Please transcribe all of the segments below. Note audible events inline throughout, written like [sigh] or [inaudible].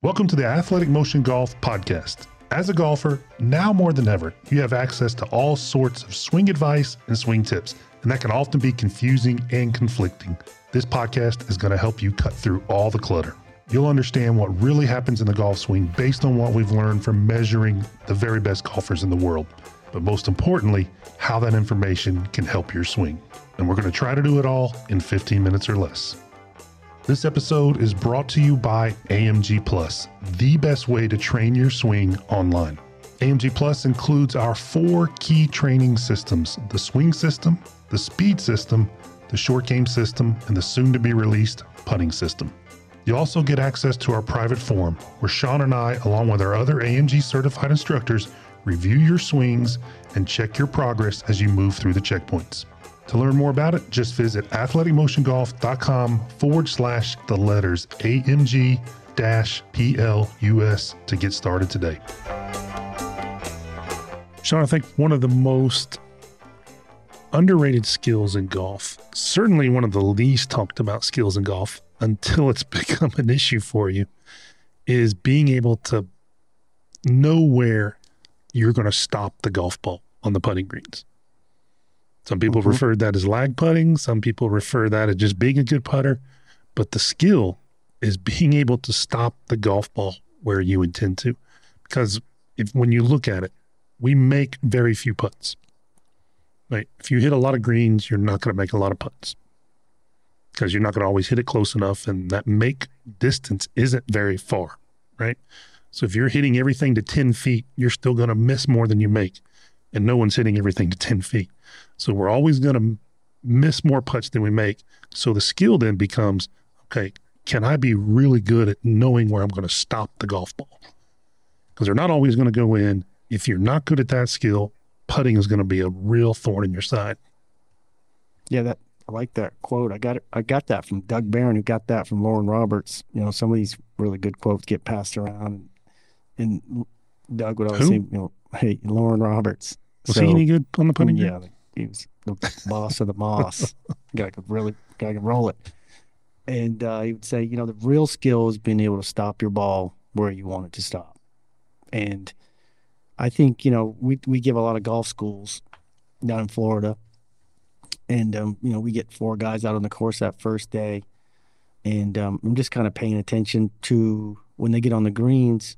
Welcome to the Athletic Motion Golf Podcast. As a golfer, now more than ever, you have access to all sorts of swing advice and swing tips, and that can often be confusing and conflicting. This podcast is going to help you cut through all the clutter. You'll understand what really happens in the golf swing based on what we've learned from measuring the very best golfers in the world. But most importantly, how that information can help your swing. And we're going to try to do it all in 15 minutes or less. This episode is brought to you by AMG Plus, the best way to train your swing online. AMG Plus includes our four key training systems the swing system, the speed system, the short game system, and the soon to be released putting system. You also get access to our private forum where Sean and I, along with our other AMG certified instructors, review your swings and check your progress as you move through the checkpoints. To learn more about it, just visit athleticmotiongolf.com forward slash the letters AMG dash PLUS to get started today. Sean, I think one of the most underrated skills in golf, certainly one of the least talked about skills in golf until it's [laughs] become an issue for you, is being able to know where you're going to stop the golf ball on the putting greens. Some people mm-hmm. refer that as lag putting. Some people refer that as just being a good putter. But the skill is being able to stop the golf ball where you intend to. Because if when you look at it, we make very few putts. Right? If you hit a lot of greens, you're not going to make a lot of putts because you're not going to always hit it close enough, and that make distance isn't very far. Right? So if you're hitting everything to 10 feet, you're still going to miss more than you make, and no one's hitting everything to 10 feet. So we're always going to miss more putts than we make. So the skill then becomes okay, can I be really good at knowing where I'm going to stop the golf ball? Because they're not always going to go in. If you're not good at that skill, putting is going to be a real thorn in your side. Yeah, that I like that quote. I got it. I got that from Doug Barron, who got that from Loren Roberts. You know, some of these really good quotes get passed around, and Doug would always who? say, "You know, hey, Loren Roberts." Was so, he any good on the putting? Yeah, he was the boss of the moss. [laughs] guy could really, guy could roll it. And uh, he would say, you know, the real skill is being able to stop your ball where you want it to stop. And I think, you know, we we give a lot of golf schools down in Florida, and um, you know, we get four guys out on the course that first day, and um, I'm just kind of paying attention to when they get on the greens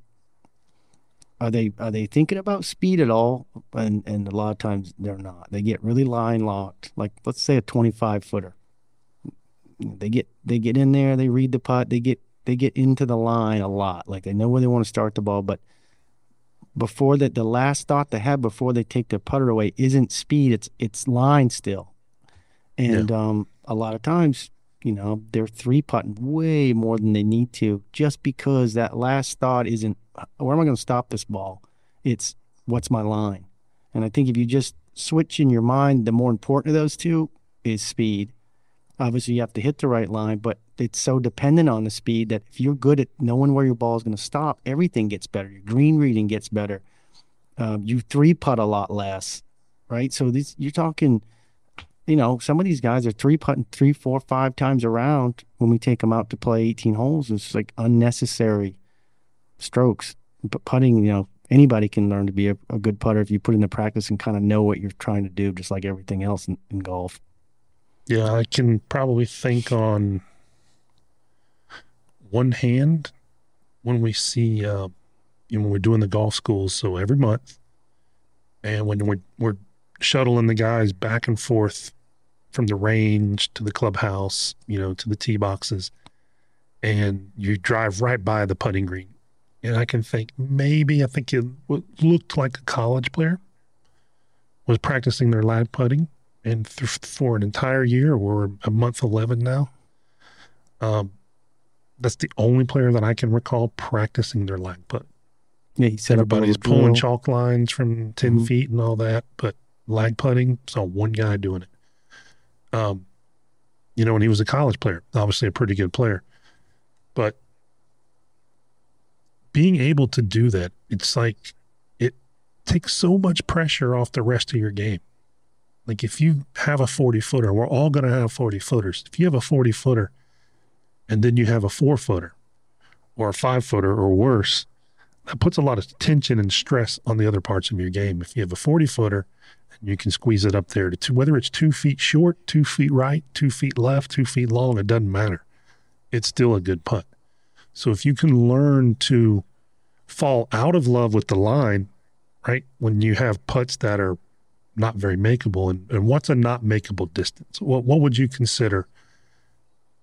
are they are they thinking about speed at all? And and a lot of times they're not. They get really line locked. Like let's say a 25 footer. They get they get in there. They read the putt. They get they get into the line a lot. Like they know where they want to start the ball, but before that the last thought they have before they take their putter away isn't speed. It's it's line still. And yeah. um, a lot of times you know, they're three putting way more than they need to just because that last thought isn't, where am I going to stop this ball? It's, what's my line? And I think if you just switch in your mind, the more important of those two is speed. Obviously, you have to hit the right line, but it's so dependent on the speed that if you're good at knowing where your ball is going to stop, everything gets better. Your green reading gets better. Um, you three putt a lot less, right? So these you're talking you know, some of these guys are three putting three, four, five times around when we take them out to play 18 holes. It's like unnecessary strokes. But putting, you know, anybody can learn to be a, a, good putter if you put in the practice and kind of know what you're trying to do, just like everything else in, in golf. Yeah, I can probably think on one hand when we see, uh, you know, when we're doing the golf schools. So every month, and when we're we're shuttling the guys back and forth from the range to the clubhouse, you know, to the tee boxes, and you drive right by the putting green. And I can think maybe I think it looked like a college player was practicing their lag putting, and th- for an entire year, we're a month eleven now. Um, that's the only player that I can recall practicing their lag put. Yeah, he said everybody's pulling chalk lines from 10 mm-hmm. feet and all that, but lag putting, saw one guy doing it. Um, you know, when he was a college player, obviously a pretty good player. But being able to do that, it's like it takes so much pressure off the rest of your game. Like if you have a 40 footer, we're all going to have 40 footers. If you have a 40 footer and then you have a four footer, or a five footer or worse, puts a lot of tension and stress on the other parts of your game. If you have a 40 footer and you can squeeze it up there to two, whether it's two feet short, two feet right, two feet left, two feet long, it doesn't matter. It's still a good putt. So if you can learn to fall out of love with the line, right? When you have putts that are not very makeable, and, and what's a not makeable distance? What what would you consider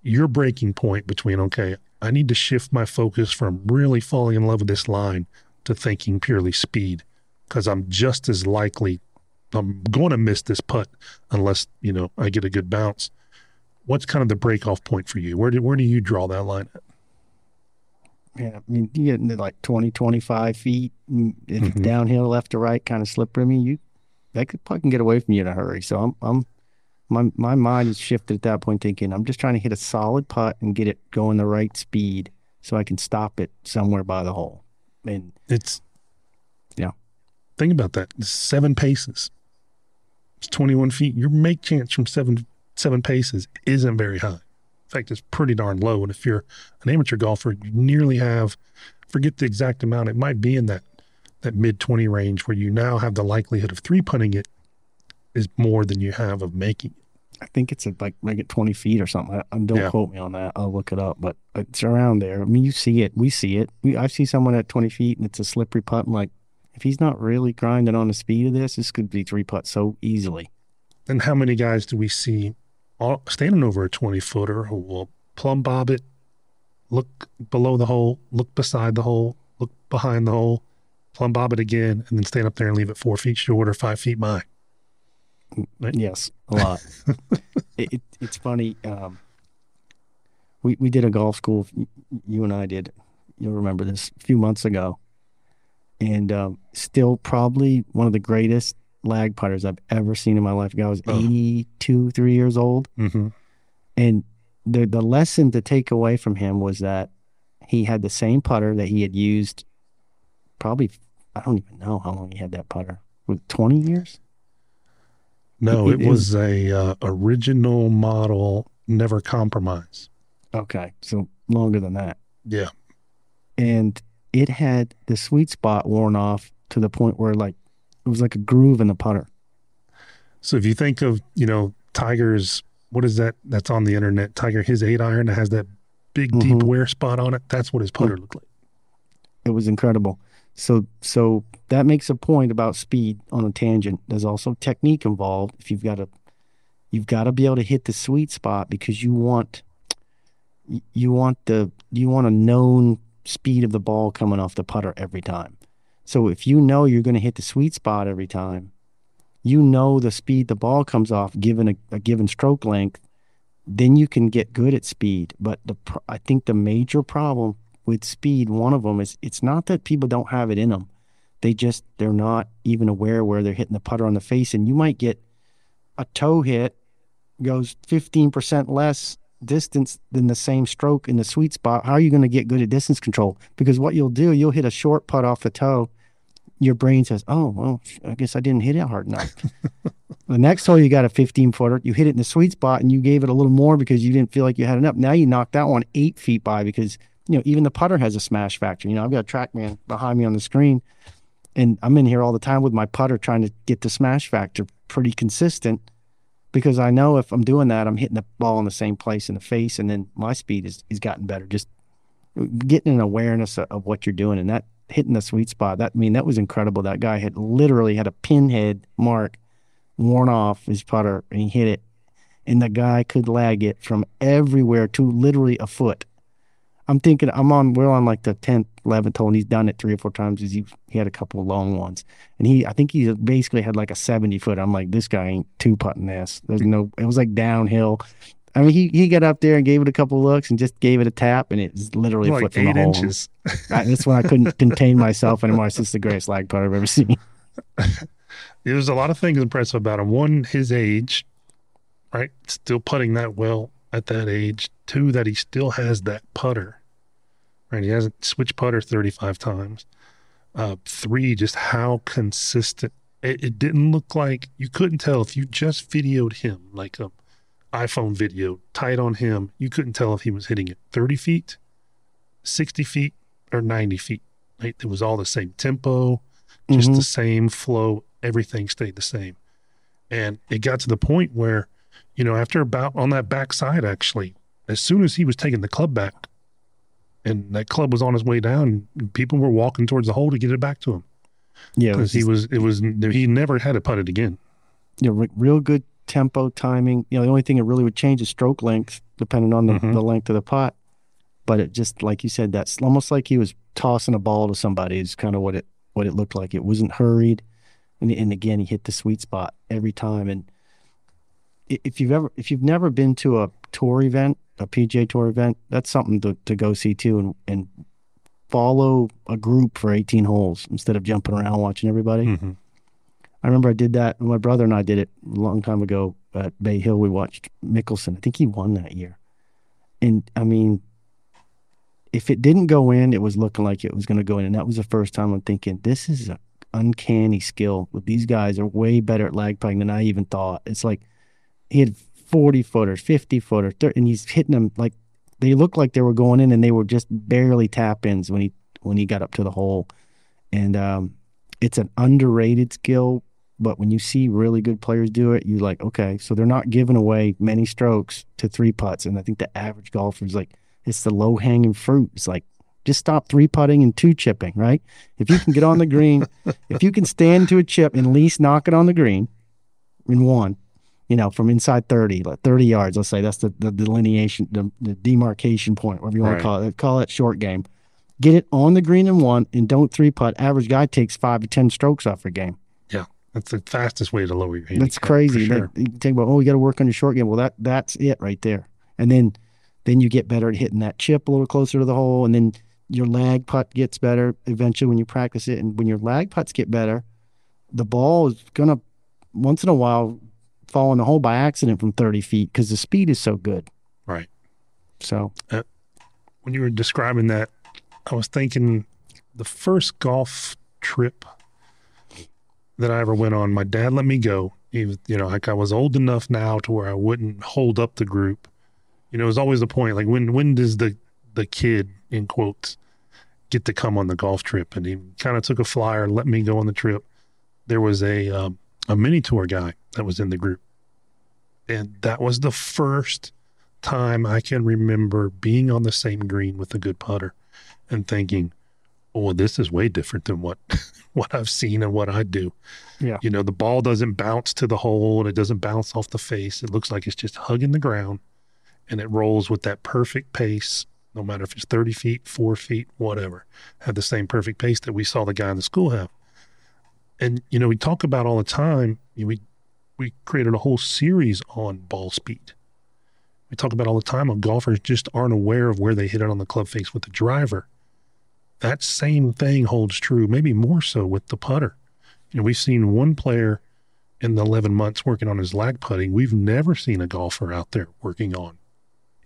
your breaking point between okay, I need to shift my focus from really falling in love with this line to thinking purely speed because I'm just as likely I'm going to miss this putt unless you know I get a good bounce. What's kind of the break off point for you? Where do where do you draw that line at? Yeah, I mean, you get into like 20, 25 feet. and If Mhm. it's downhill, left to right, kind of slippery, I mean, you that could probably can get away from you in a hurry. So I'm, I'm, my my mind is shifted at that point, thinking I'm just trying to hit a solid putt and get it going the right speed, so I can stop it somewhere by the hole. And It's Yeah. Think about that. It's seven paces. It's 21 feet. Your make chance from seven seven paces isn't very high. In fact, it's pretty darn low. And if you're an amateur golfer, you nearly have forget the exact amount. It might be in that that mid 20 range where you now have the likelihood of three punting it is more than you have of making it. I think it's like make it 20 feet or something. I, I- don't Yeah. quote me on that. I'll look it up, but it's around there. I mean, you see it. We see it. We, I see someone at 20 feet and it's a slippery putt. I'm like, if he's not really grinding on the speed of this, this could be three putts so easily. And how many guys do we see all, standing over a 20 footer who will plumb bob it, look below the hole, look beside the hole, look behind the hole, plumb bob it again, and then stand up there and leave it four feet short or five feet by? Right. Yes, a lot. [laughs] it, it, it's funny. Um, we we did a golf school. You and I did. You'll remember this a few months ago, and um, still probably one of the greatest lag putters I've ever seen in my life. The guy was Oh. 82, three years old, Mm-hmm. and the the lesson to take away from him was that he had the same putter that he had used. Probably, I don't even know how long he had that putter. Was twenty years? No, It- it, was a uh, original model, never compromise. Okay, so longer than that. Yeah. and it had the sweet spot worn off to the point where like it was like a groove in the putter. So if you think of, you know, Tiger's, what is that? That's on the internet. Tiger, his eight iron that has that big, deep Mhm. wear spot on it. That's what his putter looked like. It was incredible. So so that makes a point about speed on a tangent. There's also technique involved. If you've got to you've got to be able to hit the sweet spot because you want you want the you want a known speed of the ball coming off the putter every time. So if you know you're going to hit the sweet spot every time, you know the speed the ball comes off given a, a given stroke length, then you can get good at speed. But the I think the major problem with speed, one of them is it's not that people don't have it in them. They just they're not even aware where they're hitting the putter on the face, and you might get a toe hit goes 15% less distance than the same stroke in the sweet spot. How are you going to get good at distance control? Because what you'll do, you'll hit a short putt off the toe. Your brain says, "Oh, well, I guess I didn't hit it hard enough." [laughs] the next hole, you got a 15 footer. You hit it in the sweet spot, and you gave it a little more because you didn't feel like you had enough. Now you knocked that one eight feet by because you know even the putter has a smash factor. You know, I've got a TrackMan behind me on the screen, and I'm in here all the time with my putter trying to get the smash factor pretty consistent because I know if I'm doing that, I'm hitting the ball in the same place in the face, and then my speed is is gotten better. Just getting an awareness of, of what you're doing, and that hitting the sweet spot. That I mean, that was incredible. That guy had literally had a pinhead mark worn off his putter, and he hit it, and the guy could lag it from everywhere to literally a foot. I'm thinking I'm on. We're on like the tenth, eleventh hole, and he's done it three or four times. He he had a couple of long ones, and he I think he basically had like a seventy foot. I'm like, this guy ain't two putting this. There's no. It was like downhill. I mean, he he got up there and gave it a couple of looks and just gave it a tap, and it's literally like from eight the hole. inches. I, that's when I couldn't [laughs] contain myself anymore. It's just the greatest lag putt I've ever seen. There's a lot of things impressive about him. One, his age, right? Still putting that well at that age. Two, that he still has that putter, right? He hasn't switched putter 35 times. Uh, three, just how consistent. It, it didn't look like you couldn't tell if you just videoed him, like a iPhone video, tight on him. You couldn't tell if he was hitting it 30 feet, 60 feet or 90 feet. Right? It was all the same tempo, just Mhm. the same flow. Everything stayed the same. And it got to the point where, you know, after about on that backside, actually, as soon as he was taking the club back and that club was on his way down, people were walking towards the hole to get it back to him Yeah, because he was, it was, he never had to putt it again. you know, real good tempo, timing. You know, the only thing that really would change is stroke length, depending on the, Mhm. the length of the putt. But it just like you said, that's almost like he was tossing a ball to somebody. Is kind of what it what it looked like. It wasn't hurried, and and again, he hit the sweet spot every time. And if you've ever if you've never been to a tour event, a PGA Tour event, that's something to, to go see too, and and follow a group for 18 holes instead of jumping around watching everybody. Mhm. I remember I did that. My brother and I did it a long time ago at Bay Hill. We watched Mickelson. I think he won that year. And I mean, if it didn't go in, it was looking like it was going to go in. And that was the first time I'm thinking, this is an uncanny skill. But These guys are way better at lag putting than I even thought. It's like he had 40 footers, 50 footers, 30, and he's hitting them like they looked like they were going in and they were just barely tap ins when he when he got up to the hole. And um, it's an underrated skill, but when you see really good players do it, you're like, okay, so they're not giving away many strokes to three putts. And I think the average golfer is like, it's the low hanging fruit. It's like, just stop three putting and two chipping, right? If you can get on the green, [laughs] if you can stand to a chip and at least knock it on the green in one, you know, from inside 30, like 30 yards, let's say that's the, the delineation, the, the demarcation point, whatever you want Right. to call it. Call it short game. Get it on the green in one and don't three putt. Average guy takes five to 10 strokes off a game. Yeah. That's the fastest way to lower your handicap. That's crazy. sure. That- you think about, oh, you got to work on your short game. Well, that that's it right there. And then then you get better at hitting that chip a little closer to the hole, and then your lag putt gets better eventually when you practice it. And when your lag putts get better, the ball is gonna once in a while fall in the hole by accident from 30 feet because the speed is so good. Right. So when you were describing that, I was thinking the first golf trip that I ever went on, my dad let me go. He was, you know, like I was old enough now to where I wouldn't hold up the group. You know, it was always the point, like when when does the the kid in quotes get to come on the golf trip? And he kind of took a flyer, let me go on the trip. There was a um, a mini tour guy that was in the group, and that was the first time I can remember being on the same green with a good putter and thinking, "Oh, this is way different than what [laughs] what I've seen and what I do." Yeah. You know, the ball doesn't bounce to the hole and it doesn't bounce off the face. It looks like it's just hugging the ground and it rolls with that perfect pace, no matter if it's 30 feet, four feet, whatever. Have the same perfect pace that we saw the guy in the school have. And you know, we talk about all the time, you know, we we created a whole series on ball speed. We talk about all the time how golfers just aren't aware of where they hit it on the club face with the driver. That same thing holds true, maybe more so with the putter. You know, we've seen one player in the 11 months working on his lag putting. We've never seen a golfer out there working on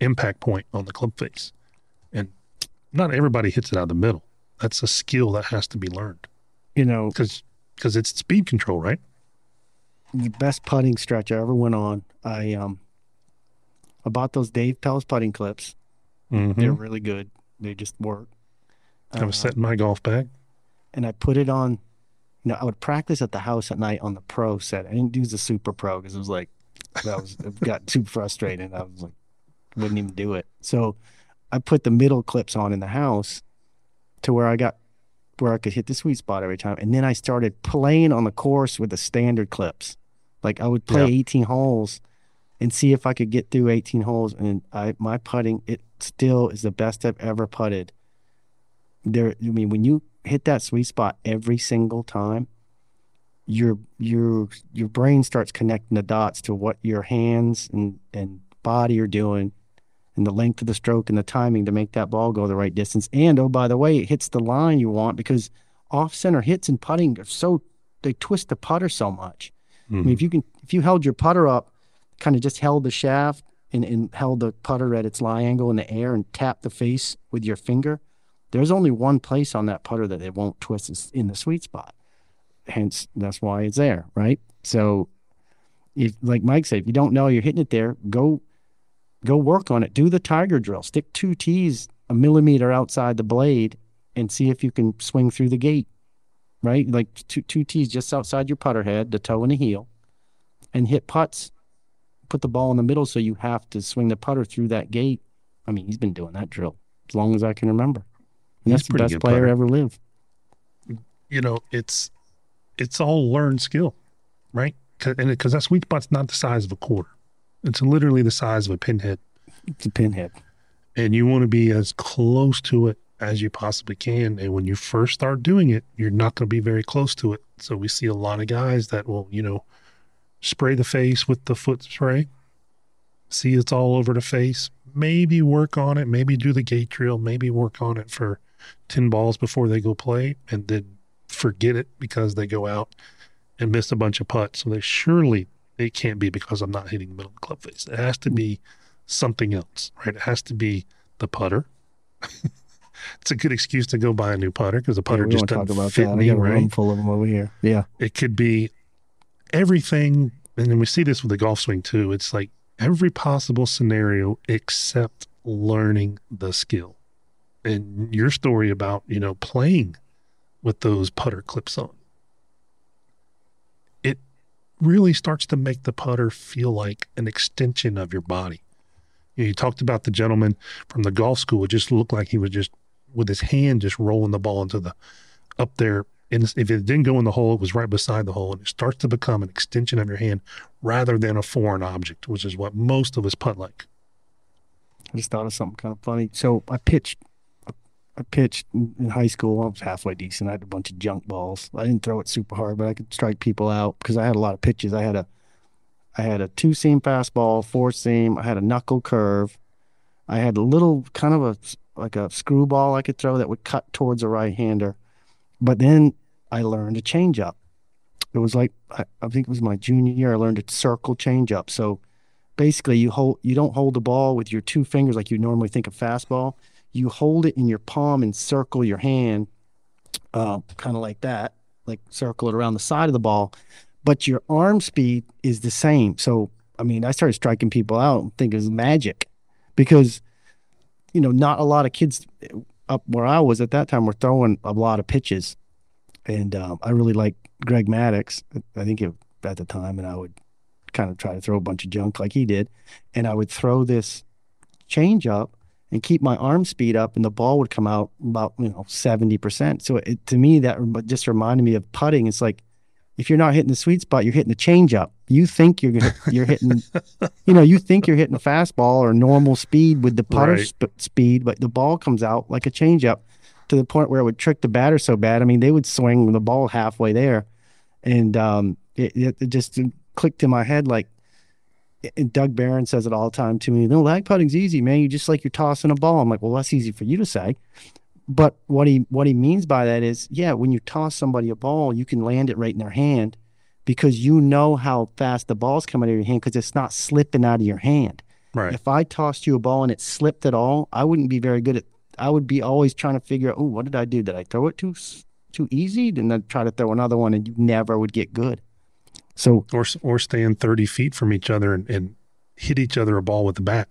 impact point on the club face. And not everybody hits it out of the middle. That's a skill that has to be learned you know, because because it's speed control, right? the best putting stretch I ever went on. I um I bought those Dave Pelz putting clips. Mm-hmm. They're really good. They just work. I was Uh, setting my golf bag. and I put it on. You know, I would practice at the house at night on the pro set. I didn't use the super pro because it was like that was it got [laughs] too frustrating. I was like, wouldn't even do it. So I put the middle clips on in the house to where I got where I could hit the sweet spot every time. And then I started playing on the course with the standard clips. Like I would play Yeah. 18 holes and see if I could get through 18 holes. And I my putting it still is the best I've ever putted. There, I mean, when you hit that sweet spot every single time, your your your brain starts connecting the dots to what your hands and and body are doing, and the length of the stroke and the timing to make that ball go the right distance. And oh, by the way, it hits the line you want because off center hits and putting are so they twist the putter so much. I mean, mm-hmm. if you can, if you held your putter up, kind of just held the shaft and, and held the putter at its lie angle in the air and tapped the face with your finger, there's only one place on that putter that it won't twist is in the sweet spot. Hence, that's why it's there, right? So, if like Mike said, if you don't know you're hitting it there, go go work on it. Do the tiger drill. Stick two tees a millimeter outside the blade and see if you can swing through the gate, right? Like two two tees just outside your putter head, the toe and the heel, and hit putts. Put the ball in the middle so you have to swing the putter through that gate. I mean, he's been doing that drill as long as I can remember. And that's the best player putter. ever lived. you know, it's it's all learned skill, right? 'Cause- And because that sweet spot's not the size of a quarter, it's literally the size of a pinhead, It's a pinhead. and you want to be as close to it as you possibly can. And when you first start doing it, you're not going to be very close to it. So we see a lot of guys that will, you know, spray the face with the foot spray, see it's all over the face, maybe work on it, maybe do the gate drill, maybe work on it for 10 balls before they go play, and then forget it because they go out and miss a bunch of putts. So they surely it can't be because I'm not hitting the middle of the club face. It has to be something else, right? It has to be the putter. [laughs] it's a good excuse to go buy a new putter because the putter Yeah, just won't talk doesn't about fit that. I me, got a room full of them over here. Yeah. It could be everything, and then we see this with the golf swing too. It's like every possible scenario except learning the skill. And your story about you know playing with those putter clips on, really starts to make the putter feel like an extension of your body. You, know, you talked about the gentleman from the golf school. It just looked like he was just with his hand just rolling the ball into the up there. And if it didn't go in the hole, it was right beside the hole, and it starts to become an extension of your hand rather than a foreign object, which is what most of us putt like. I just thought of something kind of funny. So I pitched, I pitched in high school. I was halfway decent. I had a bunch of junk balls. I didn't throw it super hard, but I could strike people out because I had a lot of pitches. I had a, I had a two seam fastball, four seam. I had a knuckle curve. I had a little kind of a like a screwball I could throw that would cut towards a right hander. But then I learned a changeup. It was like I, I think it was my junior year. I learned a circle changeup. So basically you hold you don't hold the ball with your two fingers like you normally think of fastball you hold it in your palm and circle your hand uh, kind of like that like circle it around the side of the ball but your arm speed is the same so i mean i started striking people out and think it was magic because you know not a lot of kids up where i was at that time were throwing a lot of pitches and um, i really liked greg maddux i think it, at the time and i would kind of try to throw a bunch of junk like he did. And I would throw this change up and keep my arm speed up and the ball would come out about, you know, 70%. So it, to me, that just reminded me of putting. It's like, if you're not hitting the sweet spot, you're hitting the change up. You think you're gonna, you're hitting, [laughs] you know, you think you're hitting a fastball or normal speed with the putter Right. sp- speed, but the ball comes out like a change up to the point where it would trick the batter so bad. I mean, they would swing the ball halfway there, and um, it, it, it just clicked in my head like. And Doug Barron says it all the time to me. No, lag putting's easy, man. You just like you're tossing a ball. I'm like, well, that's easy for you to say. But what he what he means by that is, yeah, when you toss somebody a ball, you can land it right in their hand because you know how fast the ball's coming out of your hand because it's not slipping out of your hand. Right. If I tossed you a ball and it slipped at all, I wouldn't be very good at. I would be always trying to figure out, oh, what did I do? Did I throw it too too easy? And then try to throw another one, and you never would get good. So Or or stand thirty feet from each other and, and hit each other a ball with the bat.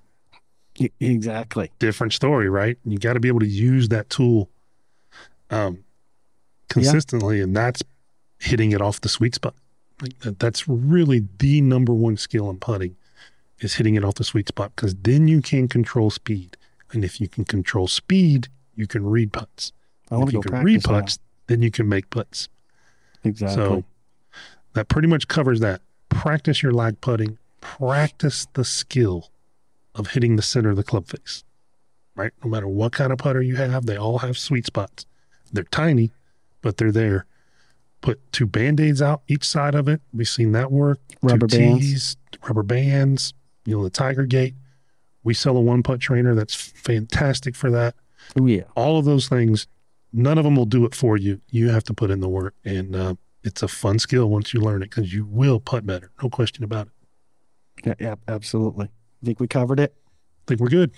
exactly, Different story, right? You got to be able to use that tool um, consistently, and that's hitting it off the sweet spot. Like that, that's really the number one skill in putting is hitting it off the sweet spot because then you can control speed, and if you can control speed, you can read putts. I want If to you go can read now. putts, then you can make putts. Exactly. So that pretty much covers that. Practice your lag putting. Practice the skill of hitting the center of the club face. Right? No matter what kind of putter you have, they all have sweet spots. They're tiny, but they're there. Put two band-aids out each side of it. We've seen that work. Rubber two bands. tees, rubber bands, you know, the Tiger Gate. We sell a one putt trainer that's fantastic for that oh yeah, all of those things none of them will do it for you you have to put in the work and uh, it's a fun skill once you learn it because you will putt better no question about it yeah, yeah, absolutely. I think we covered it. I think we're good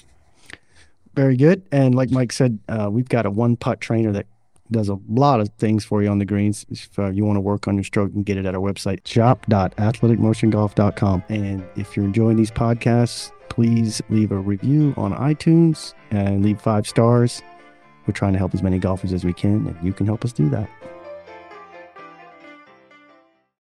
Very good. And like Mike said, uh, we've got a one putt trainer that does a lot of things for you on the greens. If uh, you want to work on your stroke, you can get it at our website, shop.athleticmotiongolf.com. And if you're enjoying these podcasts, please leave a review on iTunes and leave five stars. We're trying to help as many golfers as we can, and you can help us do that.